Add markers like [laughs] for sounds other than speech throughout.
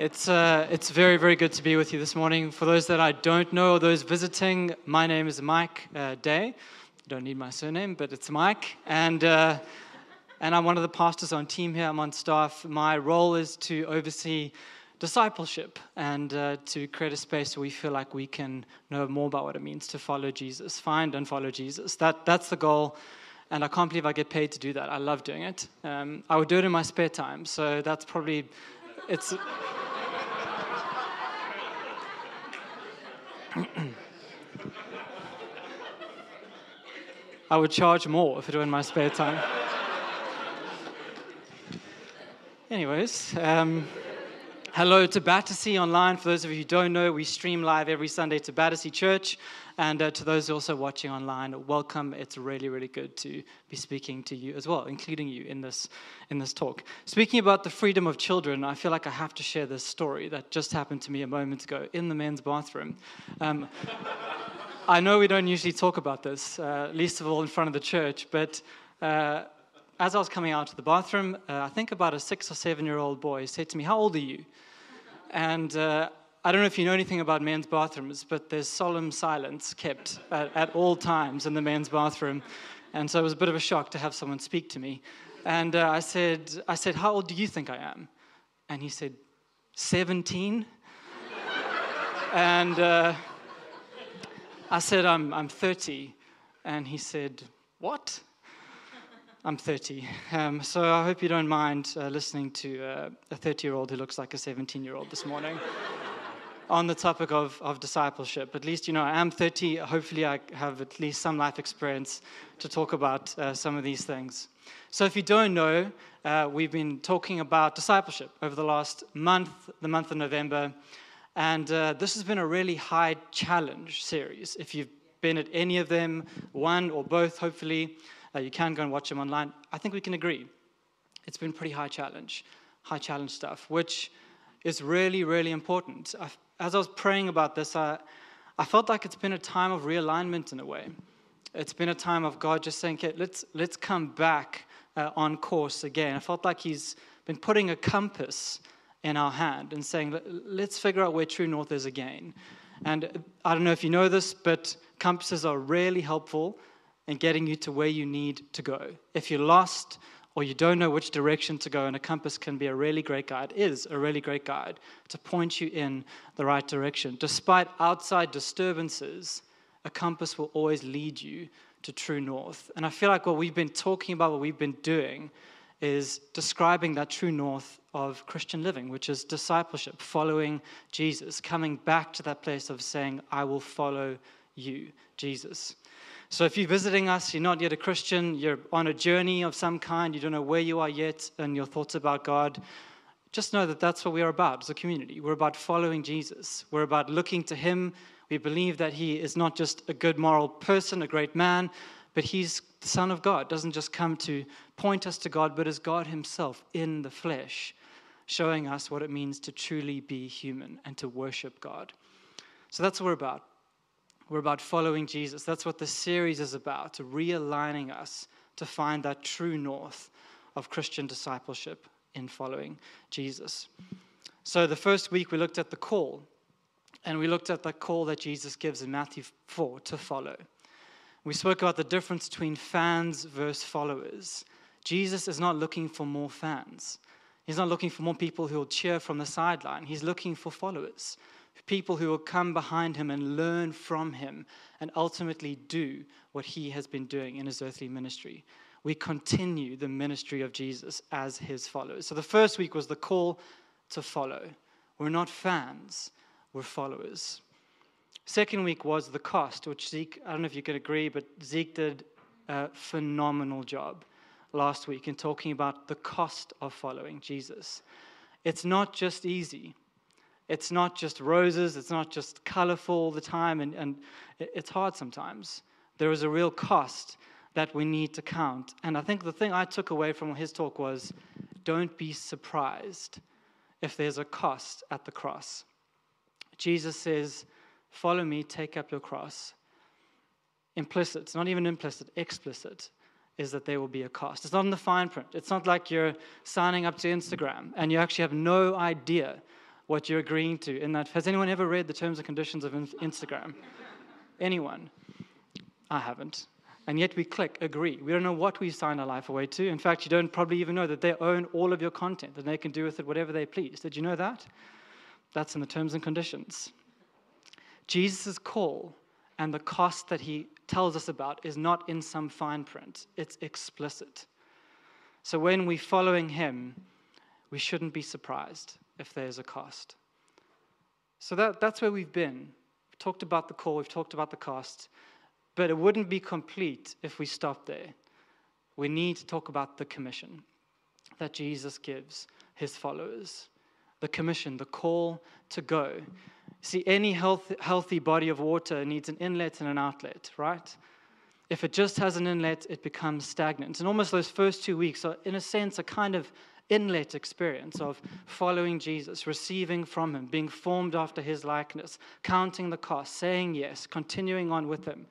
It's, uh, it's very, very good to be with you this morning. For those that I don't know, or those visiting, my name is Mike uh, Day. You don't need my surname, but it's Mike. And, uh, and I'm one of the pastors on team here. I'm on staff. My role is to oversee discipleship and uh, to create a space where we feel like we can know more about what it means to follow Jesus, find and follow Jesus. That, that's the goal and I can't believe I get paid to do that. I love doing it. Um, I would do it in my spare time, so that's probably it's. I would charge more if it were in my spare time. Anyways, um, hello to Battersea Online. For those of you who don't know, we stream live every Sunday to Battersea Church. And uh, to those also watching online, welcome. It's really, really good to be speaking to you as well, including you in this, in this talk. Speaking about the freedom of children, I feel like I have to share this story that just happened to me a moment ago in the men's bathroom. Um, [laughs] I know we don't usually talk about this, uh, least of all in front of the church, but uh, as I was coming out of the bathroom, uh, I think about a six or seven year old boy said to me, How old are you? And uh, I don't know if you know anything about men's bathrooms, but there's solemn silence kept at, at, all times in the men's bathroom. And so it was a bit of a shock to have someone speak to me. And uh, I, said, I said, How old do you think I am? And he said, 17. and uh, I said, I'm, I'm 30. And he said, What? I'm 30. Um, so I hope you don't mind uh, listening to uh, a 30 year old who looks like a 17 year old this morning [laughs] on the topic of, of discipleship. At least, you know, I am 30. Hopefully, I have at least some life experience to talk about uh, some of these things. So, if you don't know, uh, we've been talking about discipleship over the last month, the month of November. And uh, this has been a really high challenge series. If you've been at any of them, one or both, hopefully, uh, you can go and watch them online. I think we can agree. It's been pretty high challenge, high challenge stuff, which is really, really important. I, as I was praying about this, I, I felt like it's been a time of realignment in a way. It's been a time of God just saying, okay, let's, let's come back uh, on course again. I felt like He's been putting a compass in our hand and saying, let's figure out where true north is again. And I don't know if you know this, but compasses are really helpful in getting you to where you need to go. If you're lost, or you don't know which direction to go, and a compass can be a really great guide, is a really great guide to point you in the right direction. Despite outside disturbances, a compass will always lead you to true north. And I feel like what we've been talking about, what we've been doing, is describing that true north of Christian living, which is discipleship, following Jesus, coming back to that place of saying, I will follow you, Jesus. So if you're visiting us, you're not yet a Christian, you're on a journey of some kind, you don't know where you are yet and your thoughts about God, just know that that's what we are about as a community. We're about following Jesus. We're about looking to Him. We believe that He is not just a good moral person, a great man, but He's the Son of God. Doesn't just come to point us to God, but is God Himself in the flesh, showing us what it means to truly be human and to worship God. So that's what we're about. We're about following Jesus. That's what the series is about, realigning us to find that true north of Christian discipleship in following Jesus. So, the first week we looked at the call, and we looked at the call that Jesus gives in Matthew 4 to follow. We spoke about the difference between fans versus followers. Jesus is not looking for more fans. He's not looking for more people who will cheer from the sideline. He's looking for followers people who will come behind him and learn from him and ultimately do what he has been doing in his earthly ministry. We continue the ministry of Jesus as his followers. So the first week was the call to follow. We're not fans, we're followers. Second week was the cost, which Zeke, I don't know if you could agree, but Zeke did a phenomenal job last week in talking about the cost of following Jesus. It's not just easy. It's not just roses, it's not just colorful all the time, and, and it's hard sometimes. There is a real cost that we need to count. And I think the thing I took away from his talk was don't be surprised if there's a cost at the cross. Jesus says, Follow me, take up your cross. Implicit, not even implicit, explicit, is that there will be a cost. It's not in the fine print. It's not like you're signing up to Instagram and you actually have no idea what you're agreeing to in that. Has anyone ever read the terms and conditions of Instagram? anyone? I haven't. And yet we click agree. We don't know what we sign our life away to. In fact, you don't probably even know that they own all of your content and they can do with it whatever they please. Did you know that? That's in the terms and conditions. Jesus' call and the cost that he tells us about is not in some fine print, it's explicit. So when we're following him, we shouldn't be surprised if there's a cost. So that, that's where we've been. We've talked about the call, we've talked about the cost, but it wouldn't be complete if we stopped there. We need to talk about the commission that Jesus gives his followers the commission, the call to go. See, any health, healthy body of water needs an inlet and an outlet, right? If it just has an inlet, it becomes stagnant. And almost those first two weeks are, in a sense, a kind of inlet experience of following Jesus, receiving from him, being formed after his likeness, counting the cost, saying yes, continuing on with him.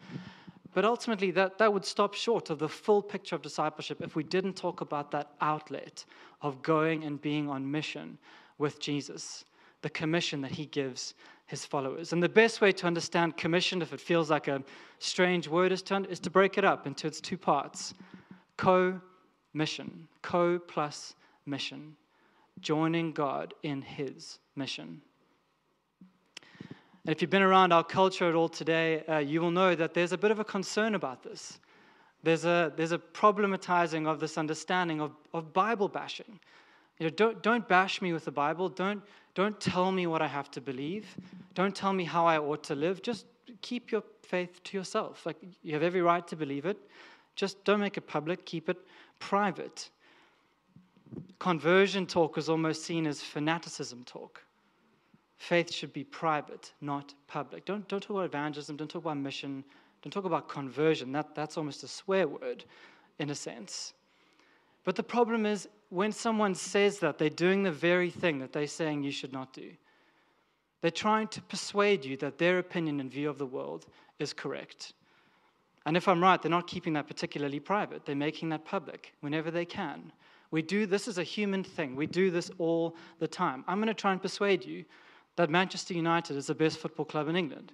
But ultimately, that, that would stop short of the full picture of discipleship if we didn't talk about that outlet of going and being on mission with Jesus, the commission that he gives his followers. And the best way to understand commission, if it feels like a strange word, is to, is to break it up into its two parts co mission, co plus mission, joining God in his mission. And if you've been around our culture at all today, uh, you will know that there's a bit of a concern about this. There's a, there's a problematizing of this understanding of, of Bible bashing. You know, don't, don't bash me with the Bible. Don't, don't tell me what I have to believe. Don't tell me how I ought to live. Just keep your faith to yourself. Like you have every right to believe it. Just don't make it public. Keep it private. Conversion talk is almost seen as fanaticism talk. Faith should be private, not public. Don't, don't talk about evangelism. Don't talk about mission. Don't talk about conversion. That, that's almost a swear word, in a sense. But the problem is, when someone says that, they're doing the very thing that they're saying you should not do. They're trying to persuade you that their opinion and view of the world is correct. And if I'm right, they're not keeping that particularly private. They're making that public whenever they can. We do this as a human thing. We do this all the time. I'm going to try and persuade you that Manchester United is the best football club in England.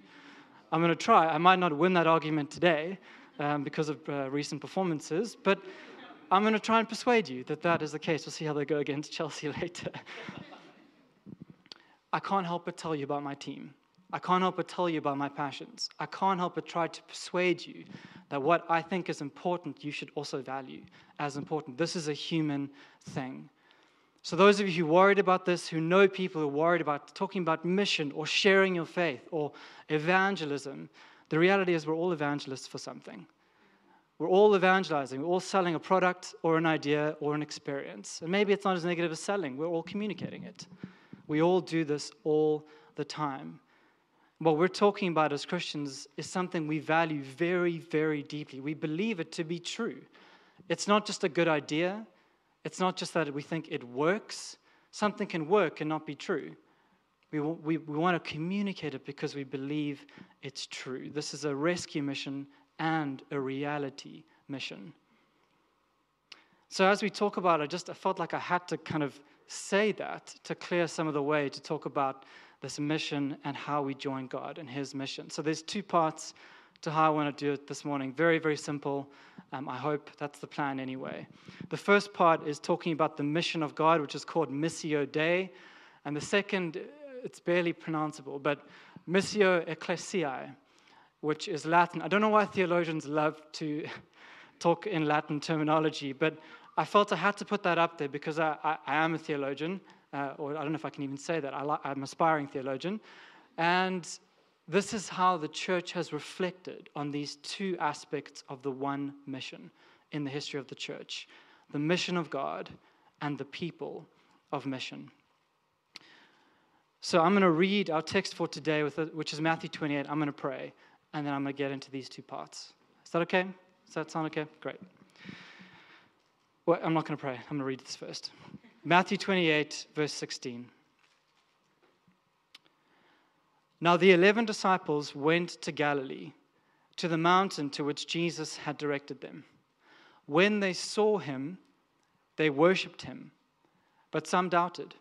I'm going to try. I might not win that argument today um, because of uh, recent performances, but I'm going to try and persuade you that that is the case. We'll see how they go against Chelsea [laughs] later. I can't help but tell you about my team. I can't help but tell you about my passions. I can't help but try to persuade you that what I think is important, you should also value as important. This is a human thing. So, those of you who are worried about this, who know people who are worried about talking about mission or sharing your faith or evangelism, the reality is we're all evangelists for something. We're all evangelizing. We're all selling a product or an idea or an experience. And maybe it's not as negative as selling, we're all communicating it. We all do this all the time. What we're talking about as Christians is something we value very, very deeply. We believe it to be true. It's not just a good idea, it's not just that we think it works. Something can work and not be true. We, we, we want to communicate it because we believe it's true. This is a rescue mission and a reality mission. So, as we talk about it, I just I felt like I had to kind of say that to clear some of the way to talk about this mission and how we join God in His mission. So, there's two parts to how I want to do it this morning. Very, very simple. Um, I hope that's the plan anyway. The first part is talking about the mission of God, which is called Missio Dei. And the second, it's barely pronounceable, but Missio Ecclesiae which is Latin. I don't know why theologians love to [laughs] talk in Latin terminology, but I felt I had to put that up there because I, I, I am a theologian, uh, or I don't know if I can even say that. I I'm an aspiring theologian. And this is how the church has reflected on these two aspects of the one mission in the history of the church the mission of God and the people of mission. So I'm going to read our text for today, which is Matthew 28. I'm going to pray, and then I'm going to get into these two parts. Is that okay? Does that sound okay? Great. Well, I'm not going to pray. I'm going to read this first. Matthew 28, verse 16. Now the eleven disciples went to Galilee, to the mountain to which Jesus had directed them. When they saw him, they worshipped him, but some doubted.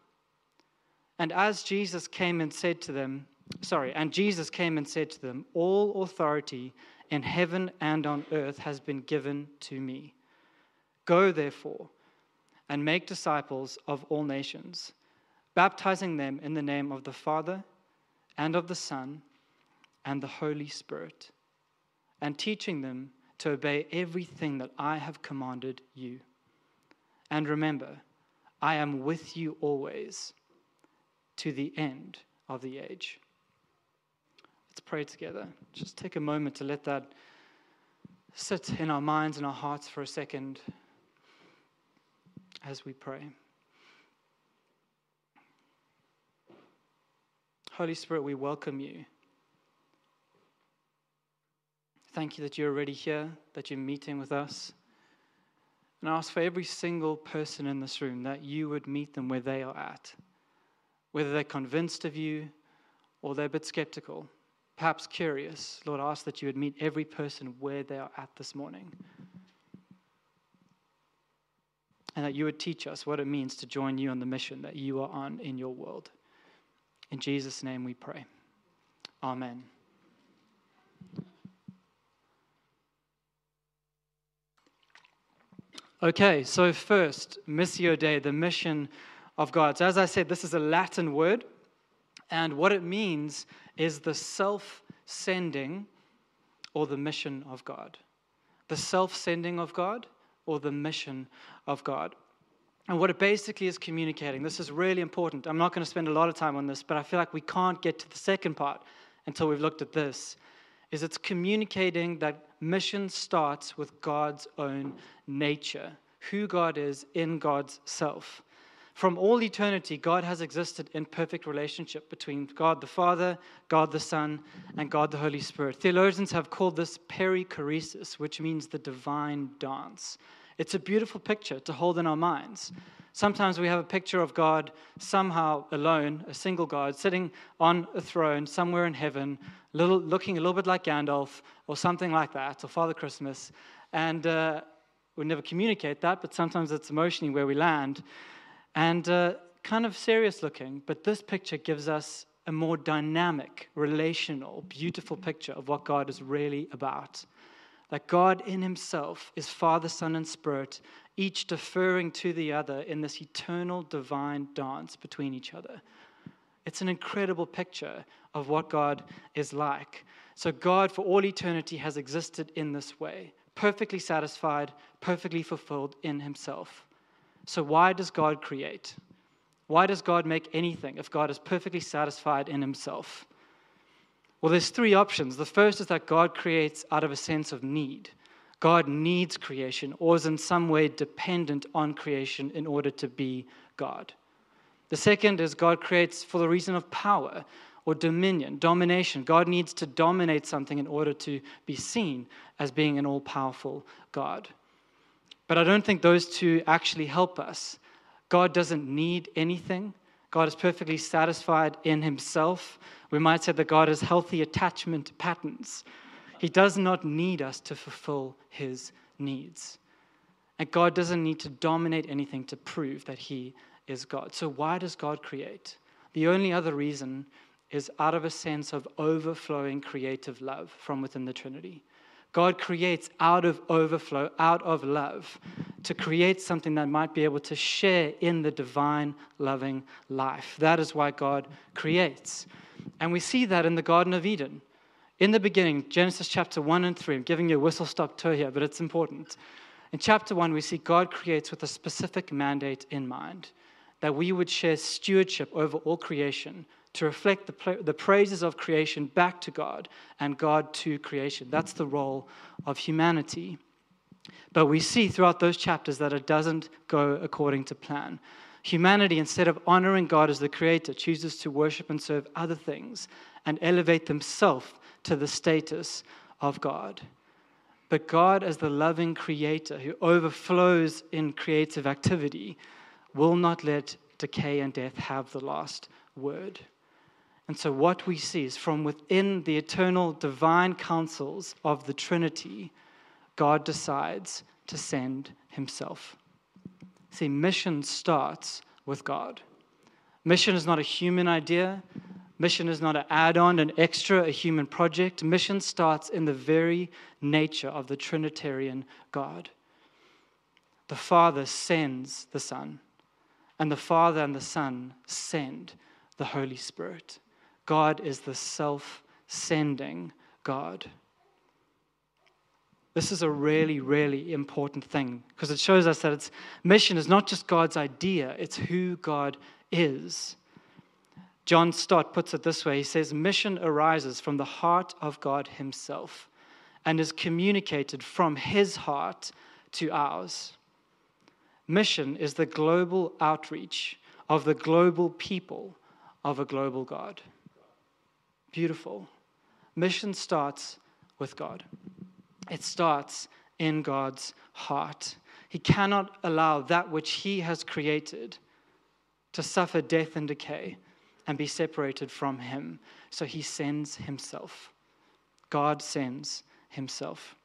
And as Jesus came and said to them, sorry, and Jesus came and said to them, All authority in heaven and on earth has been given to me. Go, therefore, and make disciples of all nations, baptizing them in the name of the Father and of the Son and the Holy Spirit, and teaching them to obey everything that I have commanded you. And remember, I am with you always to the end of the age. Let's pray together. Just take a moment to let that sit in our minds and our hearts for a second as we pray. Holy Spirit, we welcome you. Thank you that you're already here, that you're meeting with us. And I ask for every single person in this room that you would meet them where they are at, whether they're convinced of you or they're a bit skeptical, perhaps curious. Lord, I ask that you would meet every person where they are at this morning. And that you would teach us what it means to join you on the mission that you are on in your world. In Jesus' name we pray. Amen. Okay, so first, Missio Dei, the mission of God. So, as I said, this is a Latin word, and what it means is the self sending or the mission of God. The self sending of God or the mission of God. And what it basically is communicating, this is really important. I'm not going to spend a lot of time on this, but I feel like we can't get to the second part until we've looked at this. Is it's communicating that mission starts with God's own nature, who God is in God's self. From all eternity, God has existed in perfect relationship between God the Father, God the Son, and God the Holy Spirit. Theologians have called this perichoresis, which means the divine dance. It's a beautiful picture to hold in our minds. Sometimes we have a picture of God somehow alone, a single God, sitting on a throne somewhere in heaven, little, looking a little bit like Gandalf or something like that, or Father Christmas. And uh, we never communicate that, but sometimes it's emotionally where we land. And uh, kind of serious looking, but this picture gives us a more dynamic, relational, beautiful picture of what God is really about that God in Himself is Father, Son, and Spirit, each deferring to the other in this eternal divine dance between each other. It's an incredible picture of what God is like. So, God for all eternity has existed in this way, perfectly satisfied, perfectly fulfilled in Himself. So, why does God create? Why does God make anything if God is perfectly satisfied in Himself? Well, there's three options. The first is that God creates out of a sense of need. God needs creation or is in some way dependent on creation in order to be God. The second is God creates for the reason of power or dominion, domination. God needs to dominate something in order to be seen as being an all powerful God. But I don't think those two actually help us. God doesn't need anything, God is perfectly satisfied in himself. We might say that God has healthy attachment patterns. He does not need us to fulfill his needs. And God doesn't need to dominate anything to prove that he is God. So, why does God create? The only other reason is out of a sense of overflowing creative love from within the Trinity. God creates out of overflow, out of love, to create something that might be able to share in the divine, loving life. That is why God creates. And we see that in the Garden of Eden. In the beginning, Genesis chapter 1 and 3, I'm giving you a whistle stop tour here, but it's important. In chapter 1, we see God creates with a specific mandate in mind that we would share stewardship over all creation to reflect the, the praises of creation back to God and God to creation. That's the role of humanity. But we see throughout those chapters that it doesn't go according to plan. Humanity, instead of honoring God as the creator, chooses to worship and serve other things and elevate themselves to the status of God. But God, as the loving creator who overflows in creative activity, will not let decay and death have the last word. And so, what we see is from within the eternal divine counsels of the Trinity, God decides to send himself. See, mission starts with God. Mission is not a human idea. Mission is not an add on, an extra, a human project. Mission starts in the very nature of the Trinitarian God. The Father sends the Son, and the Father and the Son send the Holy Spirit. God is the self sending God. This is a really, really important thing because it shows us that its mission is not just God's idea, it's who God is. John Stott puts it this way he says, Mission arises from the heart of God Himself and is communicated from His heart to ours. Mission is the global outreach of the global people of a global God. Beautiful. Mission starts with God, it starts in God's heart. He cannot allow that which He has created to suffer death and decay and be separated from him. So he sends himself. God sends himself.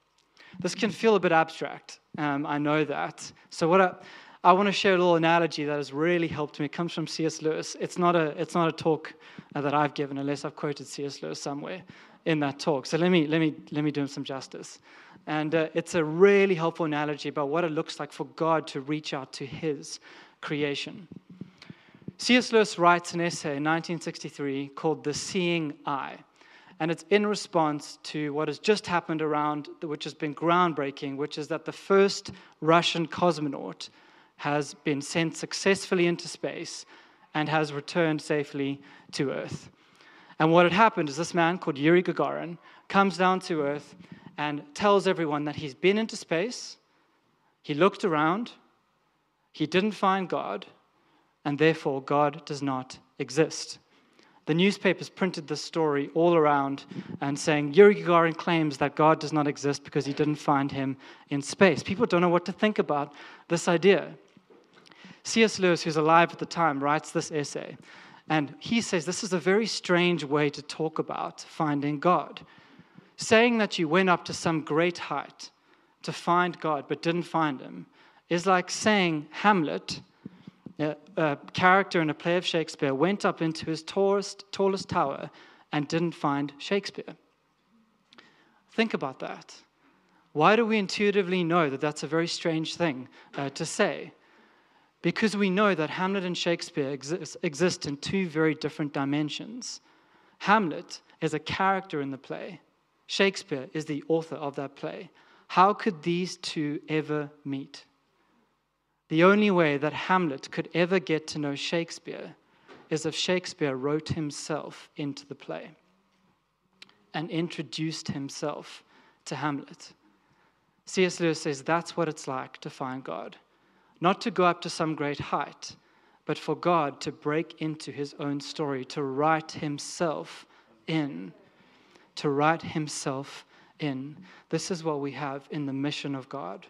This can feel a bit abstract. Um, I know that. So, what I, I want to share a little analogy that has really helped me. It comes from C.S. Lewis. It's not a, it's not a talk uh, that I've given, unless I've quoted C.S. Lewis somewhere in that talk. So, let me, let me, let me do him some justice. And uh, it's a really helpful analogy about what it looks like for God to reach out to his creation. C.S. Lewis writes an essay in 1963 called The Seeing Eye. And it's in response to what has just happened around, which has been groundbreaking, which is that the first Russian cosmonaut has been sent successfully into space and has returned safely to Earth. And what had happened is this man called Yuri Gagarin comes down to Earth and tells everyone that he's been into space, he looked around, he didn't find God, and therefore God does not exist. The newspapers printed this story all around and saying Yuri Gagarin claims that God does not exist because he didn't find him in space. People don't know what to think about this idea. C.S. Lewis, who's alive at the time, writes this essay, and he says this is a very strange way to talk about finding God. Saying that you went up to some great height to find God but didn't find him is like saying Hamlet a, character in a play of Shakespeare went up into his tallest, tallest tower and didn't find Shakespeare. Think about that. Why do we intuitively know that that's a very strange thing uh, to say? Because we know that Hamlet and Shakespeare exist, exist in two very different dimensions. Hamlet is a character in the play, Shakespeare is the author of that play. How could these two ever meet? The only way that Hamlet could ever get to know Shakespeare is if Shakespeare wrote himself into the play and introduced himself to Hamlet. C.S. Lewis says that's what it's like to find God. Not to go up to some great height, but for God to break into his own story, to write himself in. To write himself in. This is what we have in the mission of God.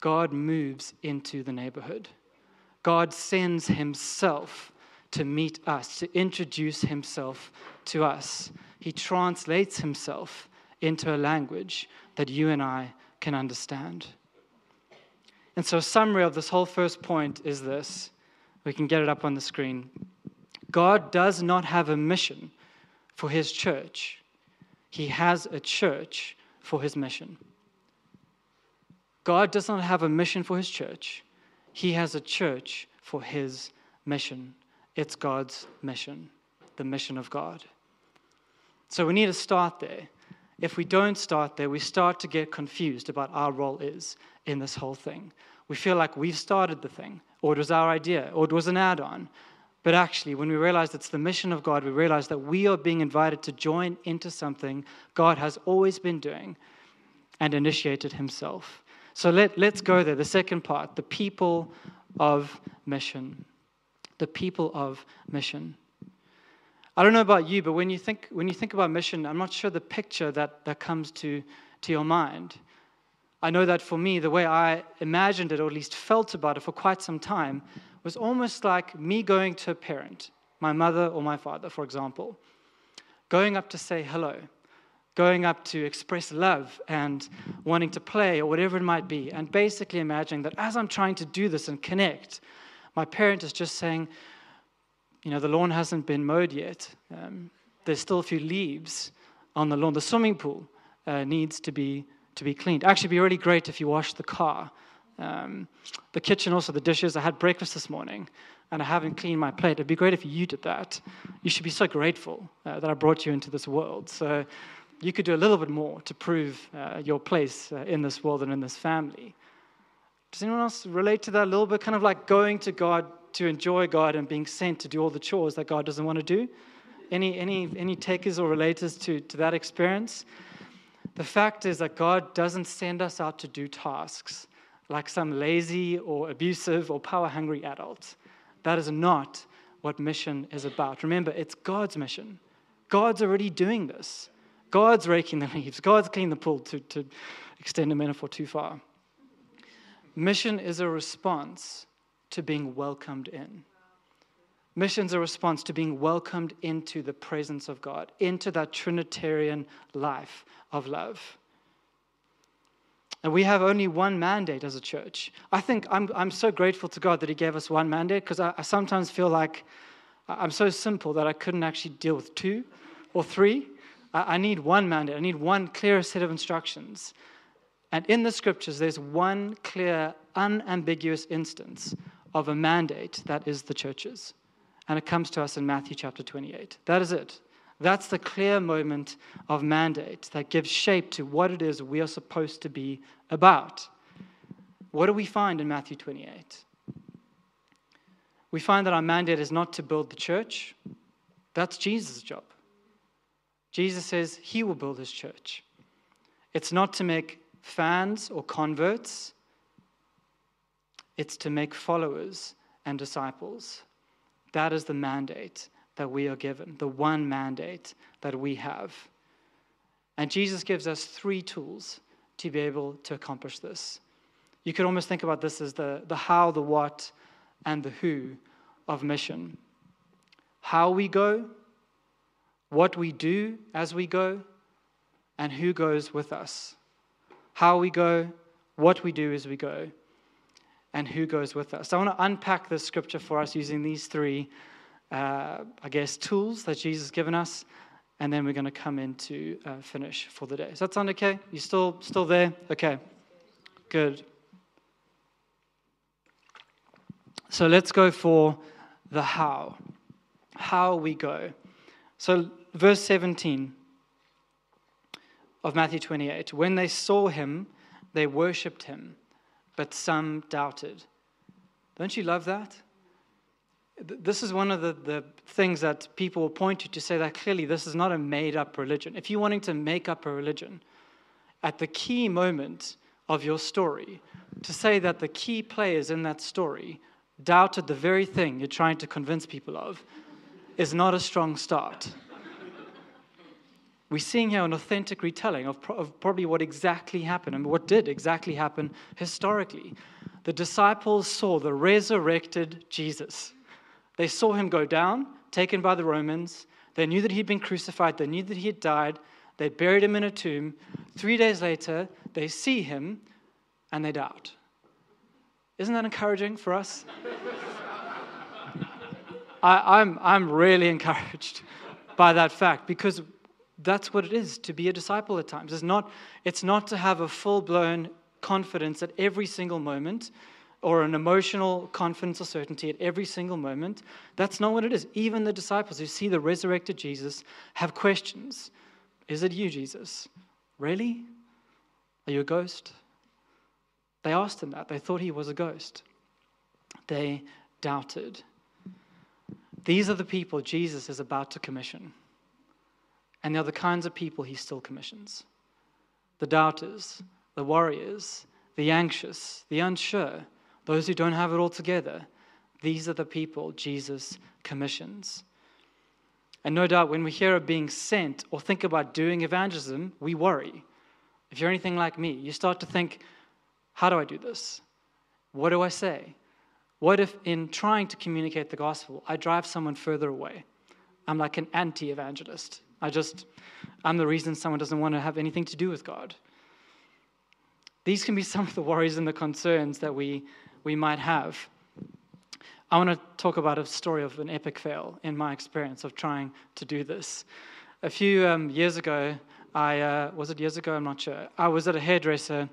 God moves into the neighborhood. God sends himself to meet us, to introduce himself to us. He translates himself into a language that you and I can understand. And so, a summary of this whole first point is this. We can get it up on the screen. God does not have a mission for his church, he has a church for his mission. God does not have a mission for his church, he has a church for his mission. It's God's mission, the mission of God. So we need to start there. If we don't start there, we start to get confused about our role is in this whole thing. We feel like we've started the thing, or it was our idea, or it was an add on. But actually, when we realize it's the mission of God, we realize that we are being invited to join into something God has always been doing and initiated Himself. So let, let's go there. The second part the people of mission. The people of mission. I don't know about you, but when you think, when you think about mission, I'm not sure the picture that, that comes to, to your mind. I know that for me, the way I imagined it, or at least felt about it for quite some time, was almost like me going to a parent, my mother or my father, for example, going up to say hello, going up to express love and wanting to play or whatever it might be, and basically imagining that as I'm trying to do this and connect, my parent is just saying, you know, the lawn hasn't been mowed yet. Um, there's still a few leaves on the lawn. The swimming pool uh, needs to be to be cleaned. Actually, be really great if you washed the car. Um, the kitchen, also the dishes. I had breakfast this morning, and I haven't cleaned my plate. It'd be great if you did that. You should be so grateful uh, that I brought you into this world. So you could do a little bit more to prove uh, your place uh, in this world and in this family. Does anyone else relate to that a little bit? Kind of like going to God to enjoy God and being sent to do all the chores that God doesn't want to do? Any, any, any takers or relators to, to that experience? The fact is that God doesn't send us out to do tasks like some lazy or abusive or power hungry adult. That is not what mission is about. Remember, it's God's mission. God's already doing this. God's raking the [laughs] leaves. God's cleaning the pool to, to extend the metaphor too far. Mission is a response to being welcomed in. Mission's a response to being welcomed into the presence of God, into that Trinitarian life of love. And we have only one mandate as a church. I think I'm, I'm so grateful to God that He gave us one mandate because I, I sometimes feel like I'm so simple that I couldn't actually deal with two or three. I, I need one mandate, I need one clear set of instructions. And in the scriptures, there's one clear, unambiguous instance of a mandate that is the church's. And it comes to us in Matthew chapter 28. That is it. That's the clear moment of mandate that gives shape to what it is we are supposed to be about. What do we find in Matthew 28? We find that our mandate is not to build the church, that's Jesus' job. Jesus says he will build his church. It's not to make fans or converts, it's to make followers and disciples. That is the mandate that we are given, the one mandate that we have. And Jesus gives us three tools to be able to accomplish this. You could almost think about this as the, the how, the what, and the who of mission. How we go, what we do as we go, and who goes with us. How we go, what we do as we go, and who goes with us. So I want to unpack this scripture for us using these three, uh, I guess, tools that Jesus has given us, and then we're going to come into uh, finish for the day. Does that sound okay? You still still there? Okay, good. So let's go for the how. How we go. So verse 17 of Matthew 28. When they saw him, they worshipped him but some doubted. Don't you love that? This is one of the, the things that people will point to to say that clearly this is not a made up religion. If you're wanting to make up a religion, at the key moment of your story, to say that the key players in that story doubted the very thing you're trying to convince people of is not a strong start. We're seeing here an authentic retelling of, pro- of, probably what exactly happened and what did exactly happen historically. The disciples saw the resurrected Jesus. They saw him go down, taken by the Romans. They knew that he'd been crucified, they knew that he had died. They buried him in a tomb. Three days later, they see him and they doubt. Isn't that encouraging for us? [laughs] I, I'm, I'm really encouraged by that fact because that's what it is to be a disciple at times. It's not, it's not to have a full blown confidence at every single moment or an emotional confidence or certainty at every single moment. That's not what it is. Even the disciples who see the resurrected Jesus have questions Is it you, Jesus? Really? Are you a ghost? They asked him that. They thought he was a ghost. They doubted. These are the people Jesus is about to commission. And they're the kinds of people he still commissions the doubters, the warriors, the anxious, the unsure, those who don't have it all together. These are the people Jesus commissions. And no doubt, when we hear of being sent or think about doing evangelism, we worry. If you're anything like me, you start to think, how do I do this? What do I say? What if, in trying to communicate the gospel, I drive someone further away? I'm like an anti evangelist. I just, I'm the reason someone doesn't want to have anything to do with God. These can be [laughs] some of the worries and the concerns that we, we might have. I want to talk about a story of an epic fail in my experience of trying to do this. A few um, years ago, I uh, was it years ago? I'm not sure. I was at a hairdresser,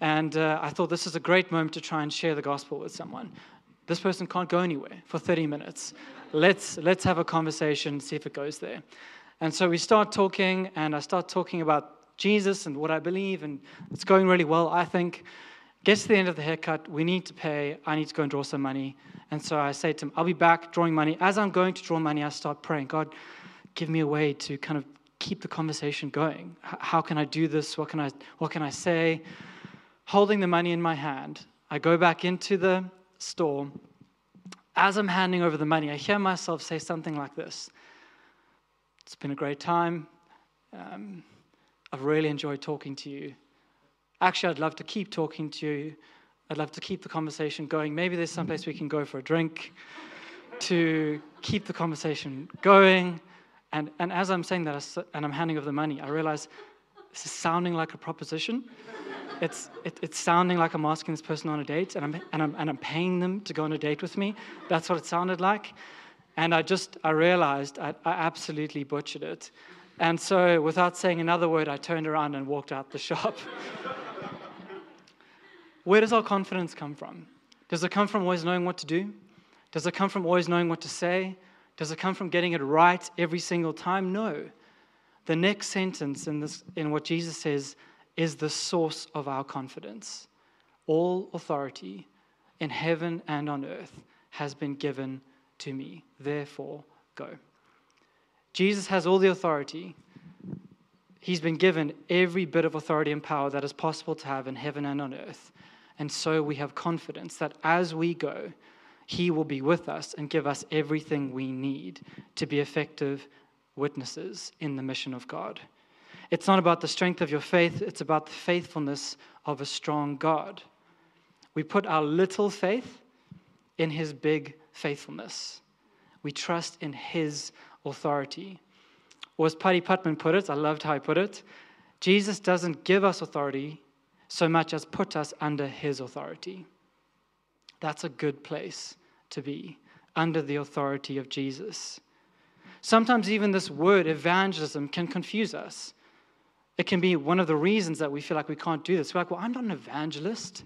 and uh, I thought this is a great moment to try and share the gospel with someone. This person can't go anywhere for 30 minutes. Let's let's have a conversation, see if it goes there. And so we start talking, and I start talking about Jesus and what I believe, and it's going really well, I think. Gets to the end of the haircut, we need to pay. I need to go and draw some money. And so I say to him, I'll be back drawing money. As I'm going to draw money, I start praying, God, give me a way to kind of keep the conversation going. How can I do this? What can I, what can I say? Holding the money in my hand, I go back into the store. As I'm handing over the money, I hear myself say something like this It's been a great time. Um, I've really enjoyed talking to you. Actually, I'd love to keep talking to you. I'd love to keep the conversation going. Maybe there's some place we can go for a drink to keep the conversation going. And, and as I'm saying that and I'm handing over the money, I realize this is sounding like a proposition. It's, it, it's sounding like I'm asking this person on a date and I'm, and, I'm, and I'm paying them to go on a date with me. That's what it sounded like. And I just, I realized I, I absolutely butchered it. And so, without saying another word, I turned around and walked out the shop. [laughs] Where does our confidence come from? Does it come from always knowing what to do? Does it come from always knowing what to say? Does it come from getting it right every single time? No. The next sentence in, this, in what Jesus says is the source of our confidence. All authority in heaven and on earth has been given to me. Therefore, go. Jesus has all the authority. He's been given every bit of authority and power that is possible to have in heaven and on earth. And so we have confidence that as we go, He will be with us and give us everything we need to be effective witnesses in the mission of God. It's not about the strength of your faith, it's about the faithfulness of a strong God. We put our little faith in His big faithfulness, we trust in His authority. Or as Paddy Putman put it, I loved how he put it Jesus doesn't give us authority, so much as put us under his authority. That's a good place to be, under the authority of Jesus. Sometimes even this word evangelism can confuse us. It can be one of the reasons that we feel like we can't do this. We're like, well, I'm not an evangelist.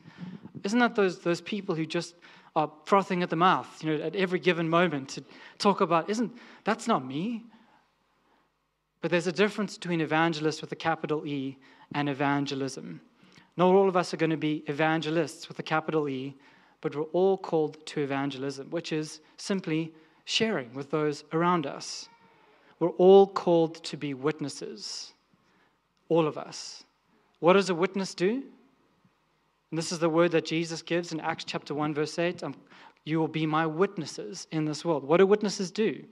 Isn't that those, those people who just are frothing at the mouth, you know, at every given moment to talk about, isn't that's not me? But there's a difference between evangelist with a capital E and evangelism. Not all of us are going to be evangelists with a capital E, but we're all called to evangelism, which is simply sharing with those around us. We're all called to be witnesses, all of us. What does a witness do? And this is the word that Jesus gives in Acts chapter 1, verse 8. Um, you will be my witnesses in this world. What do witnesses do?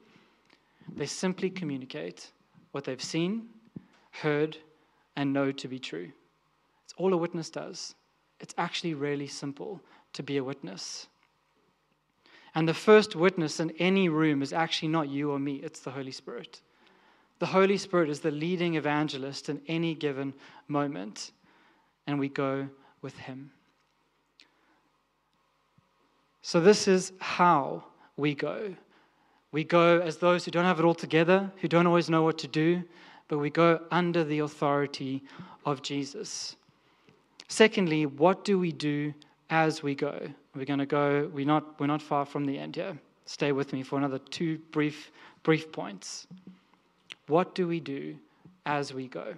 They simply communicate what they've seen, heard, and know to be true. It's all a witness does. It's actually really simple to be a witness. And the first witness in any room is actually not you or me, it's the Holy Spirit. The Holy Spirit is the leading evangelist in any given moment, and we go with him. So, this is how we go. We go as those who don't have it all together, who don't always know what to do, but we go under the authority of Jesus. Secondly, what do we do as we go? We're going to go, we're not, we're not far from the end here. Stay with me for another two brief, brief points. What do we do as we go?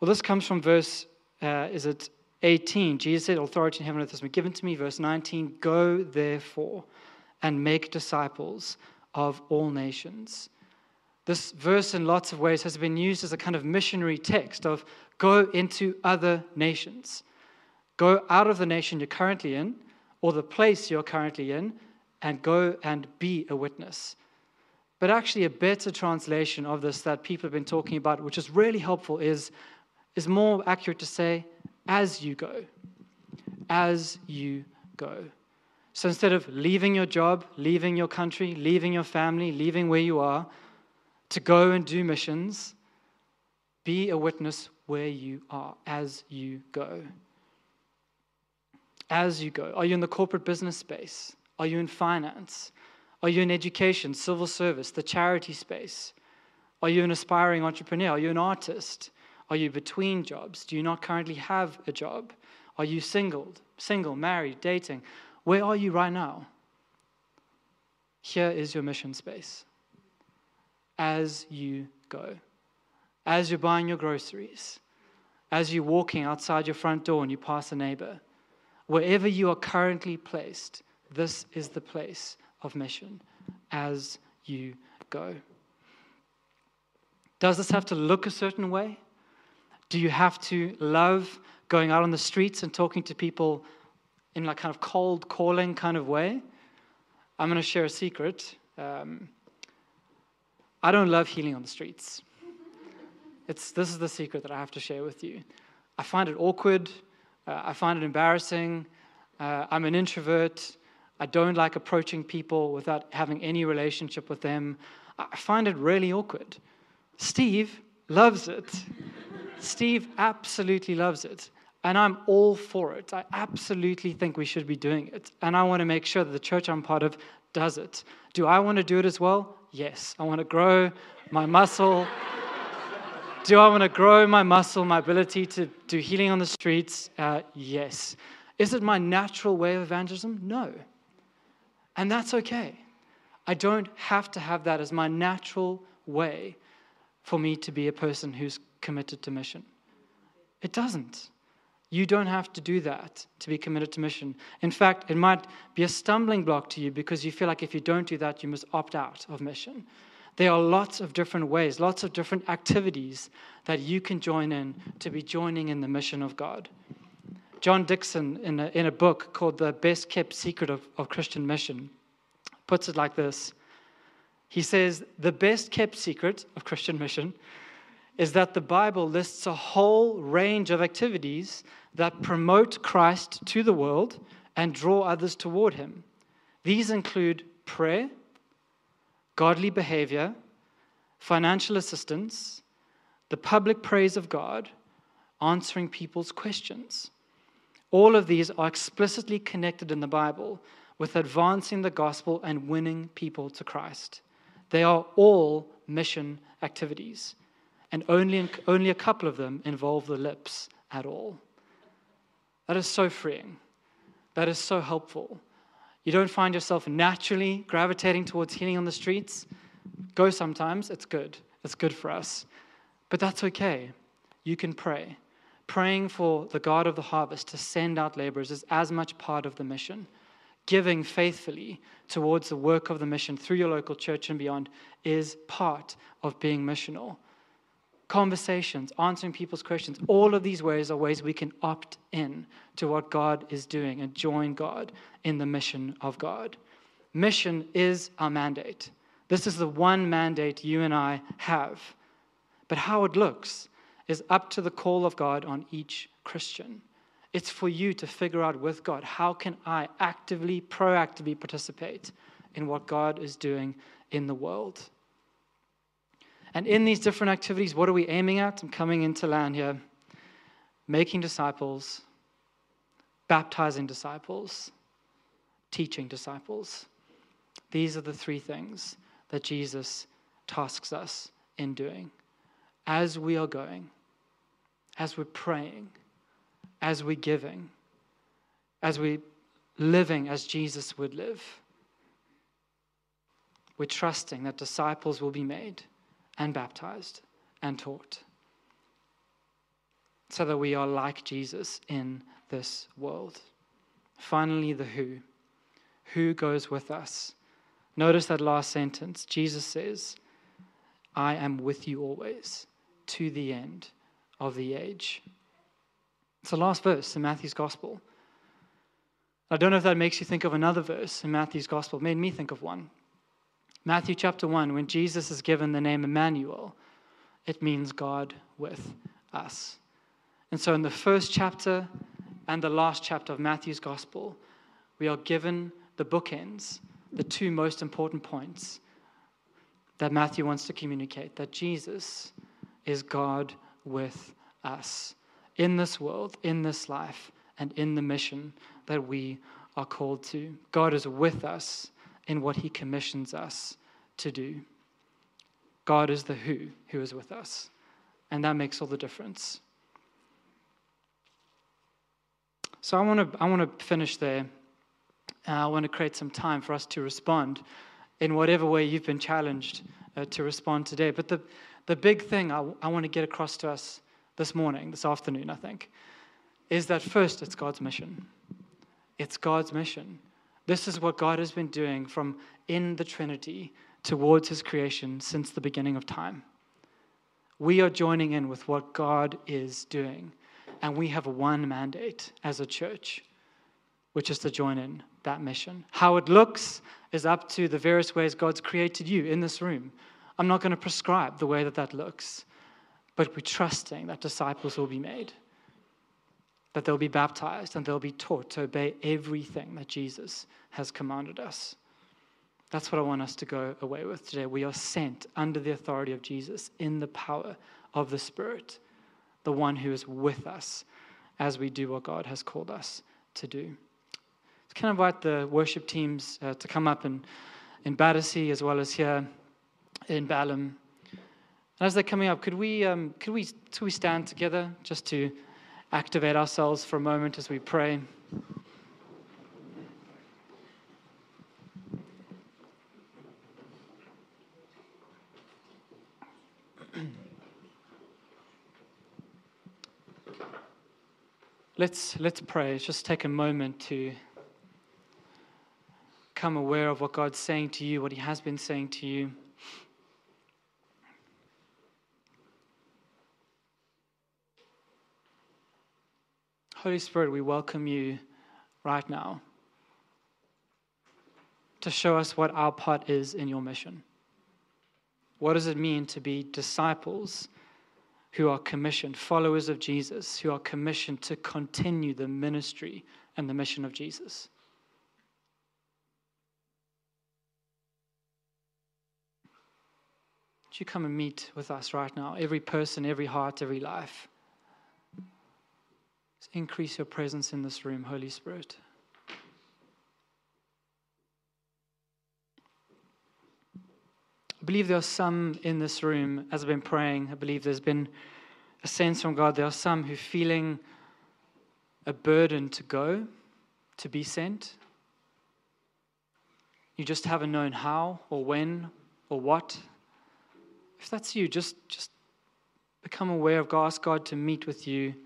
Well, this comes from verse, uh, is it 18? Jesus said, Authority in heaven and earth has been given to me. Verse 19, Go therefore and make disciples of all nations. This verse, in lots of ways, has been used as a kind of missionary text of go into other nations. Go out of the nation you're currently in or the place you're currently in and go and be a witness. But actually, a better translation of this that people have been talking about, which is really helpful, is, is more accurate to say, as you go. As you go. So instead of leaving your job, leaving your country, leaving your family, leaving where you are, to go and do missions, be a witness where you are as you go. As you go. Are you in the corporate business space? Are you in finance? Are you in education, civil service, the charity space? Are you an aspiring entrepreneur? Are you an artist? Are you between jobs? Do you not currently have a job? Are you single, single, married, dating? Where are you right now? Here is your mission space. As you go, as you're buying your groceries, as you're walking outside your front door and you pass a neighbor, wherever you are currently placed, this is the place of mission as you go. Does this have to look a certain way? Do you have to love going out on the streets and talking to people in like kind of cold calling kind of way? I'm going to share a secret. Um, I don't love healing on the streets. It's, this is the secret that I have to share with you. I find it awkward. Uh, I find it embarrassing. Uh, I'm an introvert. I don't like approaching people without having any relationship with them. I find it really awkward. Steve loves it. Steve absolutely loves it. And I'm all for it. I absolutely think we should be doing it. And I want to make sure that the church I'm part of does it. Do I want to do it as well? Yes. I want to grow my muscle. do I want to grow my muscle, my ability to do healing on the streets? Uh, yes. Is it my natural way of evangelism? No. And that's okay. I don't have to have that as my natural way for me to be a person who's committed to mission. It doesn't. You don't have to do that to be committed to mission. In fact, it might be a stumbling block to you because you feel like if you don't do that, you must opt out of mission. There are lots of different ways, lots of different activities that you can join in to be joining in the mission of God. John Dixon, in a, in a book called The Best Kept Secret of, of Christian Mission, puts it like this He says, The best kept secret of Christian mission is that the Bible lists a whole range of activities that promote Christ to the world and draw others toward him. These include prayer, godly behavior, financial assistance, the public praise of God, answering people's questions. All of these are explicitly connected in the Bible with advancing the gospel and winning people to Christ. They are all mission activities, and only, only a couple of them involve the lips at all. That is so freeing. That is so helpful. You don't find yourself naturally gravitating towards healing on the streets. Go sometimes, it's good. It's good for us. But that's okay. You can pray praying for the God of the harvest to send out laborers is as much part of the mission. Giving faithfully towards the work of the mission through your local church and beyond is part of being missional. Conversations, answering people's questions, all of these ways are ways we can opt in to what God is doing and join God in the mission of God. Mission is our mandate. This is the one mandate you and I have. But how it looks, is up to the call of God on each Christian. It's for you to figure out with God how can I actively, proactively participate in what God is doing in the world. And in these different activities, what are we aiming at? I'm coming into land here. Making disciples, baptizing disciples, teaching disciples. These are the three things that Jesus tasks us in doing as we are going as we're praying, as we're giving, as we're living as Jesus would live. We're trusting that disciples will be made and baptized and taught so that we are like Jesus in this world. Finally, the who. Who goes with us? Notice that last sentence. Jesus says, I am with you always to the end of the age. It's the last verse in Matthew's Gospel. I don't know if that makes you think of another verse in Matthew's Gospel. It made me think of one. Matthew chapter 1, when Jesus is given the name Emmanuel, it means God with us. And so, in the first chapter and the last chapter of Matthew's Gospel, we are given the bookends, the two most important points that Matthew wants to communicate that Jesus is God with us in this world, in this life, and in the mission that we are called to. God is with us in what he commissions us to do. God is the who who is with us, and that makes all the difference. So I want to I want to finish there. I want to create some time for us to respond in whatever way you've been challenged uh, to respond today. But the, the big thing I, I want to get across to us this morning, this afternoon, I think, is that first, it's God's mission. It's God's mission. This is what God has been doing from in the Trinity towards his creation since the beginning of time. We are joining in with what God is doing, and we have one mandate as a church, which is to join in that mission. How it looks is up to the various ways God's created you in this room. I'm not going to prescribe the way that that looks, but we're trusting that disciples will be made that they'll be baptized and they'll be taught to obey everything that Jesus has commanded us. That's what I want us to go away with today. We are sent under the authority of Jesus in the power of the Spirit, the one who is with us as we do what God has called us to do. So can I invite the worship teams uh, to come up in, in Battersea as well as here in Balham. And as they're coming up, could we, um, could we, could we stand together just to activate ourselves for a moment as we pray. [clears throat] let's, let's pray. Just take a moment to come aware of what God's saying to you, what He has been saying to you. Holy Spirit, we welcome you right now to show us what our part is in your mission. What does it mean to be disciples who are commissioned, followers of Jesus, who are commissioned to continue the ministry and the mission of Jesus? Would you come and meet with us right now? Every person, every heart, every life. Increase your presence in this room, Holy Spirit. I believe there are some in this room, as I've been praying, I believe there's been a sense from God. There are some who are feeling a burden to go, to be sent. You just haven't known how or when or what. If that's you, just, just become aware of God, ask God to meet with you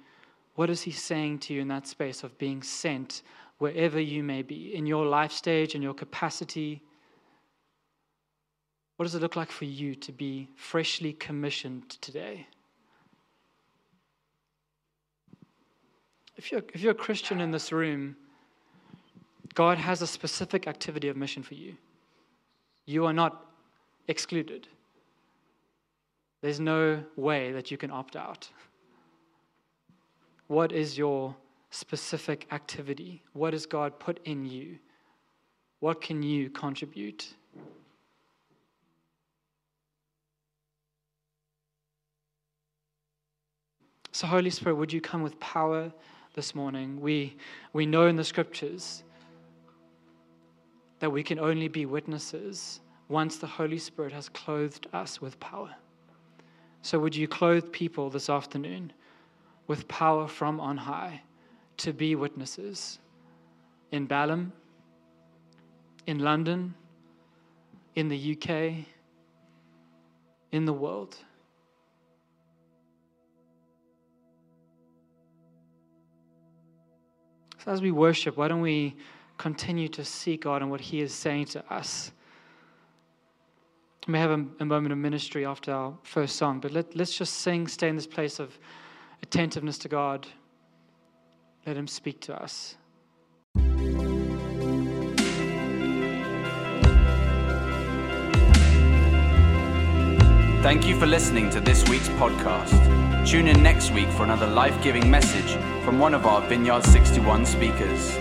what is He saying to you in that space of being sent wherever you may be, in your life stage, in your capacity? What does it look like for you to be freshly commissioned today? If you're, if you're a Christian in this room, God has a specific activity of mission for you. You are not excluded. There's no way that you can opt out. What is your specific activity? What has God put in you? What can you contribute? So, Holy Spirit, would you come with power this morning? We, we know in the scriptures that we can only be witnesses once the Holy Spirit has clothed us with power. So, would you clothe people this afternoon? With power from on high to be witnesses in Balham, in London, in the UK, in the world. So, as we worship, why don't we continue to seek God and what He is saying to us? We may have a, a moment of ministry after our first song, but let, let's just sing, stay in this place of attentiveness to God Let Him speak to us. Thank you for listening to this week's podcast. Tune in next week for another life giving message from one of our Vineyard 61 speakers.